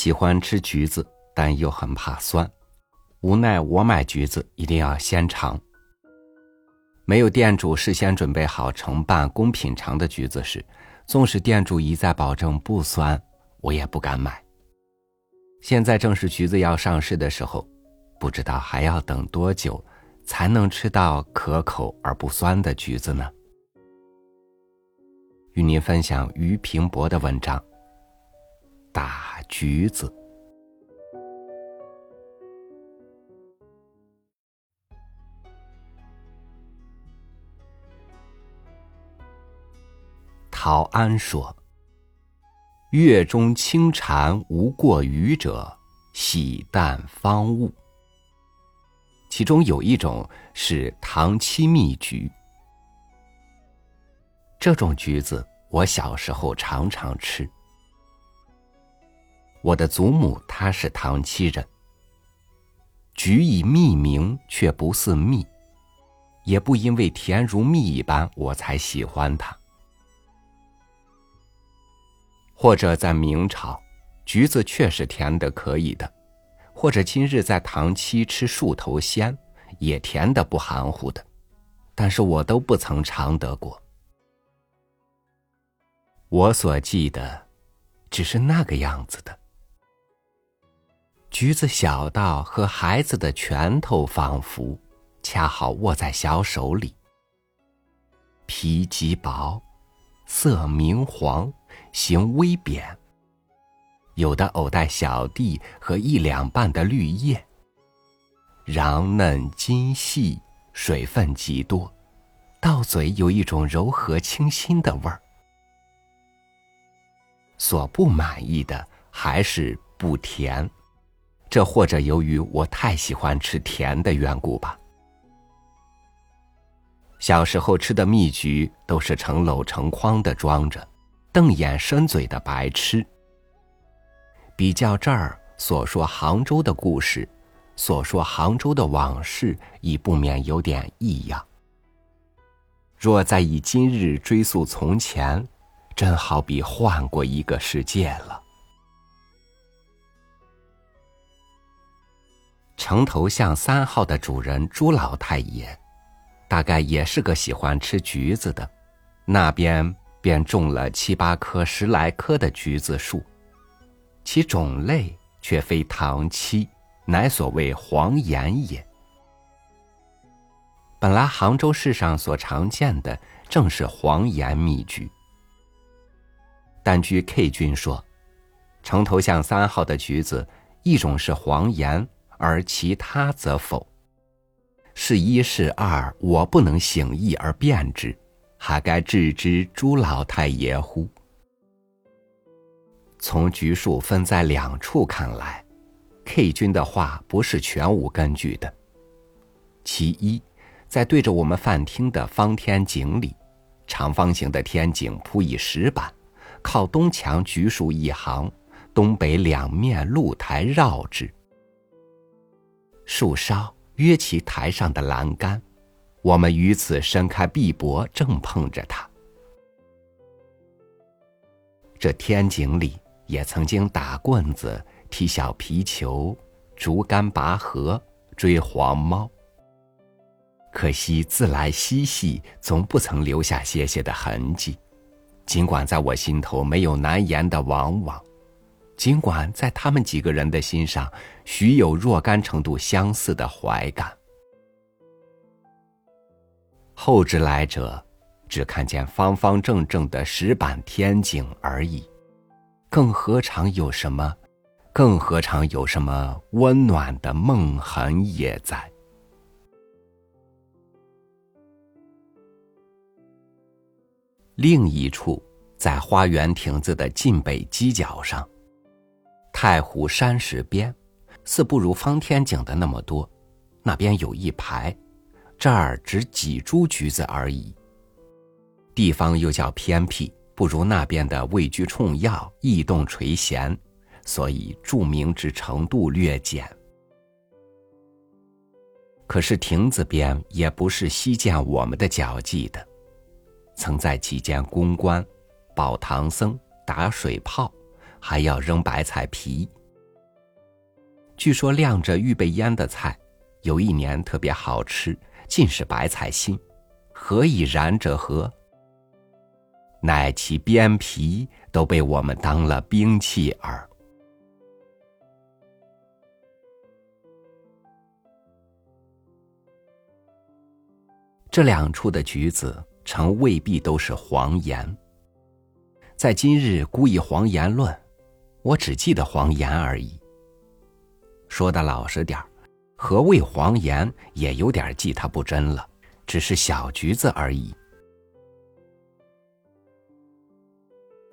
喜欢吃橘子，但又很怕酸，无奈我买橘子一定要先尝。没有店主事先准备好盛办供品尝的橘子时，纵使店主一再保证不酸，我也不敢买。现在正是橘子要上市的时候，不知道还要等多久，才能吃到可口而不酸的橘子呢？与您分享于平博的文章。橘子，陶安说。月中清蝉无过余者，喜淡方物。其中有一种是唐七蜜橘，这种橘子我小时候常常吃。我的祖母她是唐七人，橘以蜜名却不似蜜，也不因为甜如蜜一般我才喜欢它。或者在明朝，橘子确实甜的可以的；或者今日在唐七吃树头鲜，也甜的不含糊的。但是我都不曾尝得过。我所记得，只是那个样子的。橘子小到和孩子的拳头仿佛，恰好握在小手里。皮极薄，色明黄。形微扁，有的偶带小蒂和一两瓣的绿叶，瓤嫩筋细，水分极多，到嘴有一种柔和清新的味儿。所不满意的还是不甜，这或者由于我太喜欢吃甜的缘故吧。小时候吃的蜜橘都是成篓成筐的装着。瞪眼伸嘴的白痴。比较这儿所说杭州的故事，所说杭州的往事，已不免有点异样。若再以今日追溯从前，真好比换过一个世界了。城头巷三号的主人朱老太爷，大概也是个喜欢吃橘子的，那边。便种了七八棵、十来棵的橘子树，其种类却非唐七，乃所谓黄岩也。本来杭州市上所常见的正是黄岩蜜橘，但据 K 君说，城头巷三号的橘子，一种是黄岩，而其他则否。是一是二，我不能醒意而辨之。还该置之朱老太爷乎？从橘树分在两处看来，K 君的话不是全无根据的。其一，在对着我们饭厅的方天井里，长方形的天井铺以石板，靠东墙橘树一行，东北两面露台绕之。树梢约其台上的栏杆。我们于此伸开臂膊，正碰着它。这天井里也曾经打棍子、踢小皮球、竹竿拔河、追黄猫。可惜自来嬉戏，总不曾留下些些的痕迹。尽管在我心头没有难言的往往，尽管在他们几个人的心上，许有若干程度相似的怀感。后之来者，只看见方方正正的石板天井而已，更何尝有什么，更何尝有什么温暖的梦痕也在。另一处，在花园亭子的近北犄角上，太湖山石边，似不如方天井的那么多，那边有一排。这儿只几株橘子而已。地方又较偏僻，不如那边的位居冲要，异动垂涎，所以著名之程度略减。可是亭子边也不是稀见我们的脚迹的，曾在其间公关、保唐僧、打水泡，还要扔白菜皮，据说晾着预备腌的菜，有一年特别好吃，尽是白菜心。何以然者何？乃其边皮都被我们当了兵器耳。这两处的橘子，成未必都是黄颜。在今日孤以黄颜论，我只记得黄岩而已。说的老实点儿，何谓黄岩，也有点记它不真了。只是小橘子而已，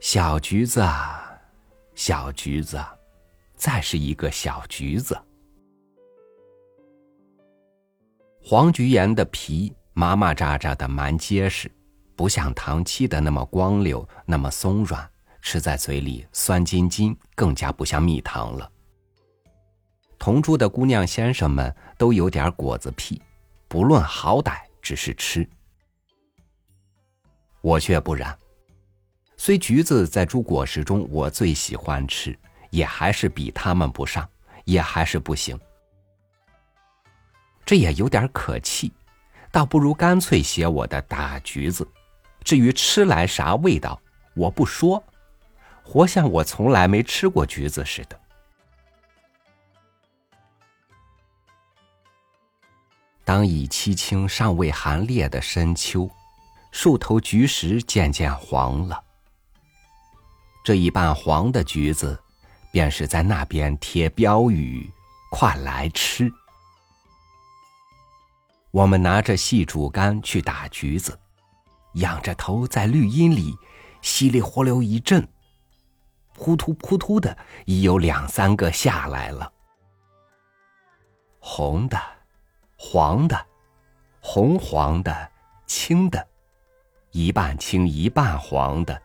小橘子，小橘子，再是一个小橘子。黄菊岩的皮麻麻扎扎的，蛮结实，不像糖漆的那么光溜，那么松软，吃在嘴里酸津津，更加不像蜜糖了。同住的姑娘先生们都有点果子癖，不论好歹。只是吃，我却不然。虽橘子在诸果实中我最喜欢吃，也还是比他们不上，也还是不行。这也有点可气，倒不如干脆写我的大橘子。至于吃来啥味道，我不说，活像我从来没吃过橘子似的。当已凄清尚未寒冽的深秋，树头橘实渐渐黄了。这一半黄的橘子，便是在那边贴标语：“快来吃。”我们拿着细竹竿去打橘子，仰着头在绿荫里稀里呼溜一阵，扑突扑突的，已有两三个下来了，红的。黄的，红黄的，青的，一半青一半黄的，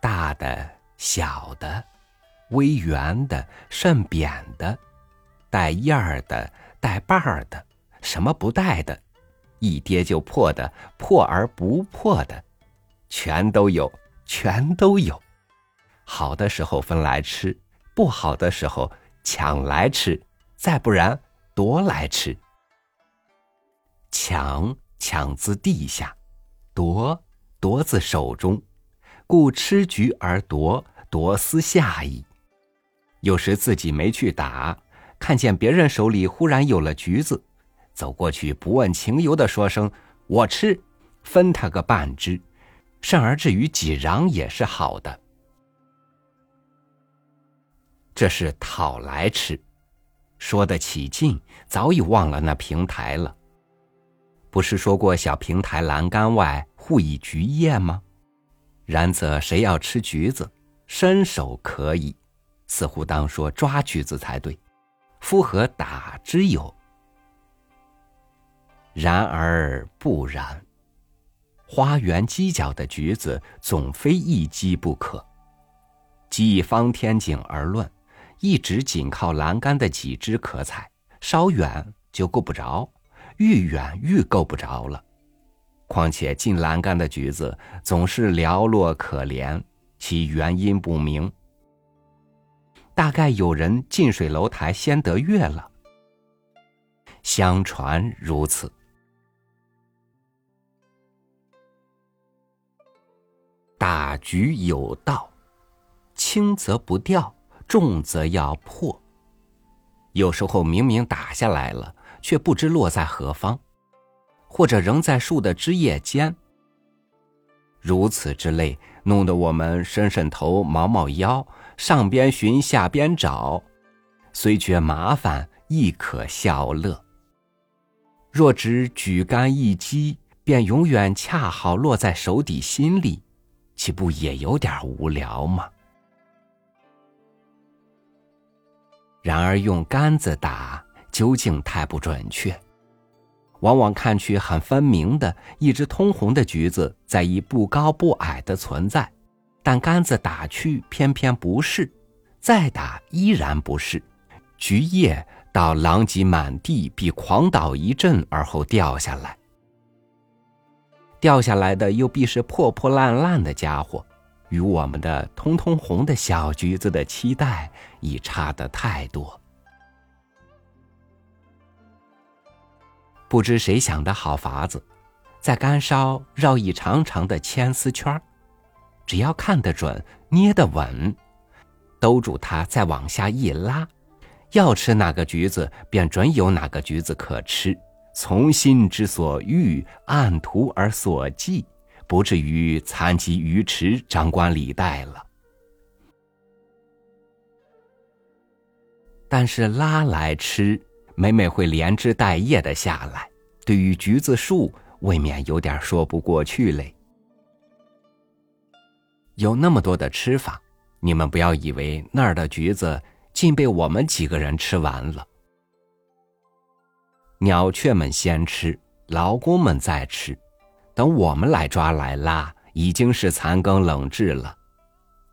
大的小的，微圆的甚扁的，带叶儿的带瓣儿的，什么不带的，一跌就破的破而不破的，全都有，全都有。好的时候分来吃，不好的时候抢来吃，再不然夺来吃。抢抢自地下，夺夺自手中，故吃橘而夺夺私下矣。有时自己没去打，看见别人手里忽然有了橘子，走过去不问情由的说声“我吃”，分他个半只，甚而至于几瓤也是好的。这是讨来吃，说得起劲，早已忘了那平台了。不是说过小平台栏杆外互以橘叶吗？然则谁要吃橘子，伸手可以，似乎当说抓橘子才对，夫何打之有？然而不然，花园犄角的橘子总非一击不可。即方天井而论，一直紧靠栏杆的几枝可采，稍远就够不着。愈远愈够不着了，况且进栏杆的橘子总是寥落可怜，其原因不明。大概有人近水楼台先得月了。相传如此。打橘有道，轻则不掉，重则要破。有时候明明打下来了。却不知落在何方，或者仍在树的枝叶间。如此之类，弄得我们伸伸头、毛毛腰，上边寻，下边找，虽觉麻烦，亦可笑乐。若只举竿一击，便永远恰好落在手底心里，岂不也有点无聊吗？然而用杆子打。究竟太不准确，往往看去很分明的一只通红的橘子，在一不高不矮的存在，但杆子打去偏偏不是，再打依然不是，橘叶到狼藉满地，必狂倒一阵而后掉下来，掉下来的又必是破破烂烂的家伙，与我们的通通红的小橘子的期待已差得太多。不知谁想的好法子在干梢绕一长长的牵丝圈只要看得准捏得稳兜住它再往下一拉要吃哪个橘子便准有哪个橘子可吃从心之所欲按图而所记。不至于残疾鱼池、张冠李戴了。但是拉来吃，每每会连枝带叶的下来，对于橘子树，未免有点说不过去嘞。有那么多的吃法，你们不要以为那儿的橘子竟被我们几个人吃完了。鸟雀们先吃，劳工们再吃，等我们来抓来拉，已经是残羹冷炙了。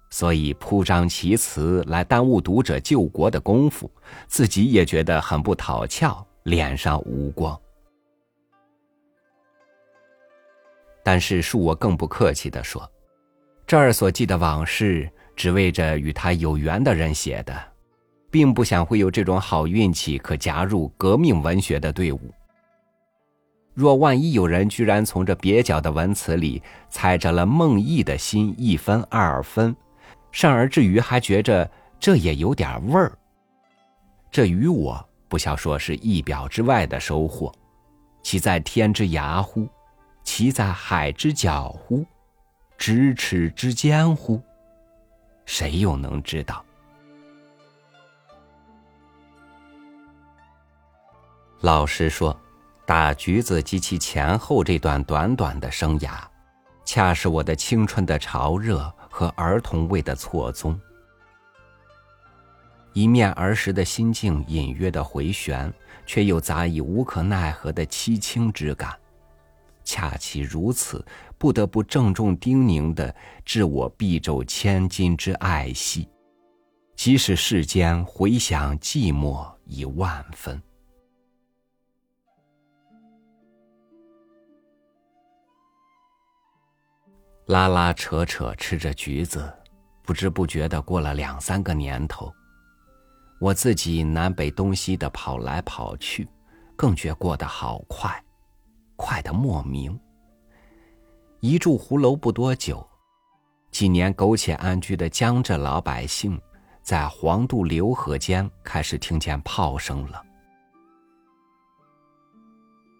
所以铺张其词来耽误读者救国的功夫，自己也觉得很不讨巧，脸上无光。但是恕我更不客气的说，这儿所记的往事，只为着与他有缘的人写的。并不想会有这种好运气可加入革命文学的队伍。若万一有人居然从这蹩脚的文词里猜着了孟毅的心一分二分，甚而至于还觉着这也有点味儿，这与我不消说是意表之外的收获。其在天之涯乎？其在海之角乎？咫尺之间乎？谁又能知道？老实说，打橘子及其前后这段短短的生涯，恰是我的青春的潮热和儿童味的错综。一面儿时的心境隐约的回旋，却又杂以无可奈何的凄清之感。恰其如此，不得不郑重叮咛的致我臂肘千金之爱惜，即使世间回想寂寞已万分。拉拉扯扯吃着橘子，不知不觉的过了两三个年头。我自己南北东西的跑来跑去，更觉过得好快，快得莫名。一住胡楼不多久，几年苟且安居的江浙老百姓，在黄渡流河间开始听见炮声了。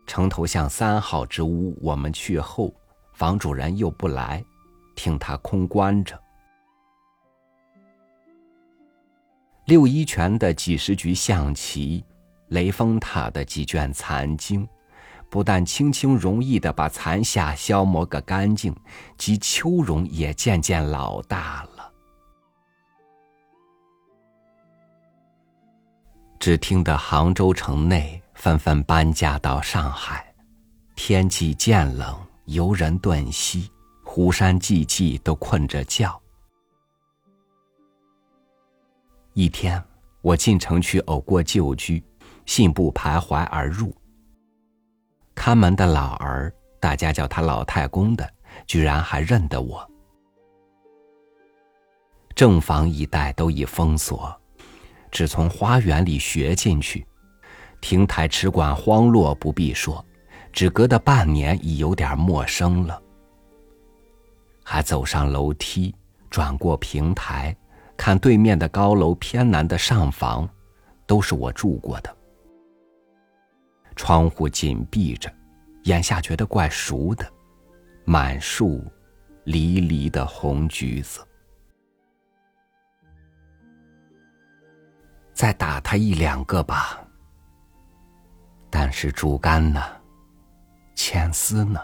城头巷三号之屋，我们去后。房主人又不来，听他空关着。六一泉的几十局象棋，雷峰塔的几卷残经，不但轻轻容易的把残夏消磨个干净，及秋容也渐渐老大了。只听得杭州城内纷纷搬家到上海，天气渐冷。游人顿息，湖山寂寂，都困着觉。一天，我进城去偶过旧居，信步徘徊而入。看门的老儿，大家叫他老太公的，居然还认得我。正房一带都已封锁，只从花园里学进去。亭台池馆荒落，不必说。只隔得半年，已有点陌生了。还走上楼梯，转过平台，看对面的高楼偏南的上房，都是我住过的。窗户紧闭着，眼下觉得怪熟的，满树离离的红橘子。再打他一两个吧。但是竹竿呢？牵丝呢？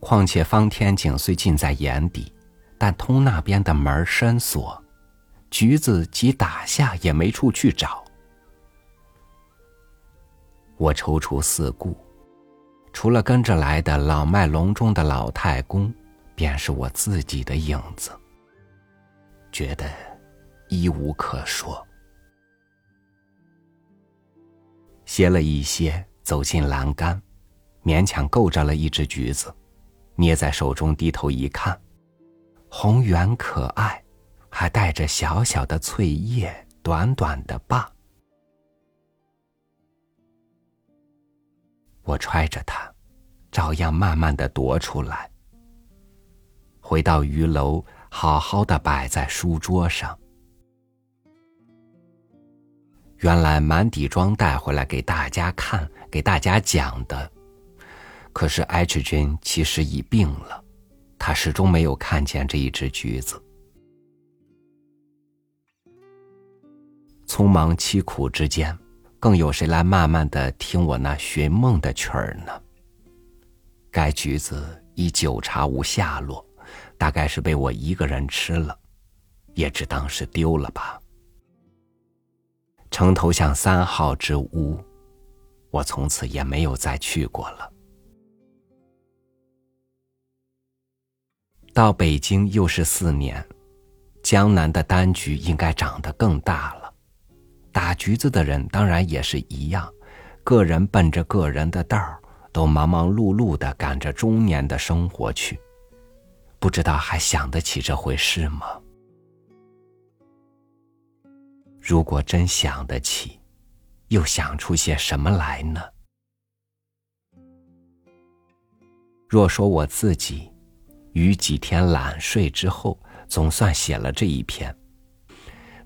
况且方天井虽近在眼底，但通那边的门深锁，橘子即打下也没处去找。我踌躇四顾，除了跟着来的老迈隆中的老太公，便是我自己的影子。觉得一无可说，歇了一些。走进栏杆，勉强够着了一只橘子，捏在手中，低头一看，红圆可爱，还带着小小的翠叶，短短的把。我揣着它，照样慢慢的踱出来，回到鱼楼，好好的摆在书桌上。原来满底妆带回来给大家看，给大家讲的。可是 H 君其实已病了，他始终没有看见这一只橘子。匆忙凄苦之间。更有谁来慢慢的听我那寻梦的曲儿呢？该橘子已久茶无下落，大概是被我一个人吃了，也只当是丢了吧。城头巷三号之屋，我从此也没有再去过了。到北京又是四年，江南的丹橘应该长得更大了。打橘子的人当然也是一样，个人奔着个人的道儿，都忙忙碌碌的赶着中年的生活去，不知道还想得起这回事吗？如果真想得起，又想出些什么来呢？若说我自己，于几天懒睡之后，总算写了这一篇，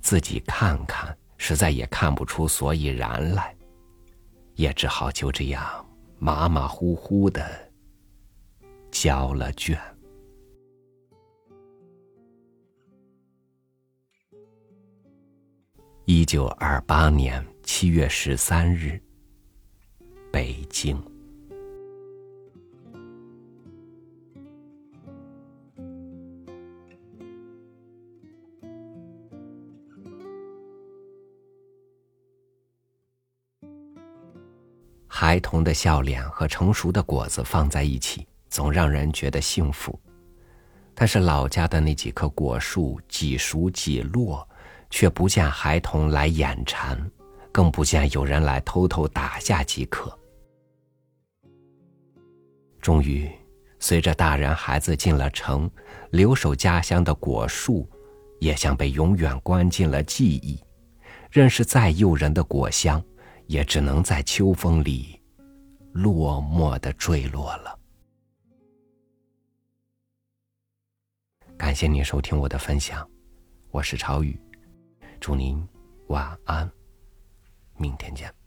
自己看看。实在也看不出所以然来，也只好就这样马马虎虎的交了卷。一九二八年七月十三日，北京。孩童的笑脸和成熟的果子放在一起，总让人觉得幸福。但是老家的那几棵果树几熟几落，却不见孩童来眼馋，更不见有人来偷偷打下几颗。终于，随着大人孩子进了城，留守家乡的果树，也像被永远关进了记忆。任是再诱人的果香。也只能在秋风里落寞的坠落了。感谢您收听我的分享，我是朝雨，祝您晚安，明天见。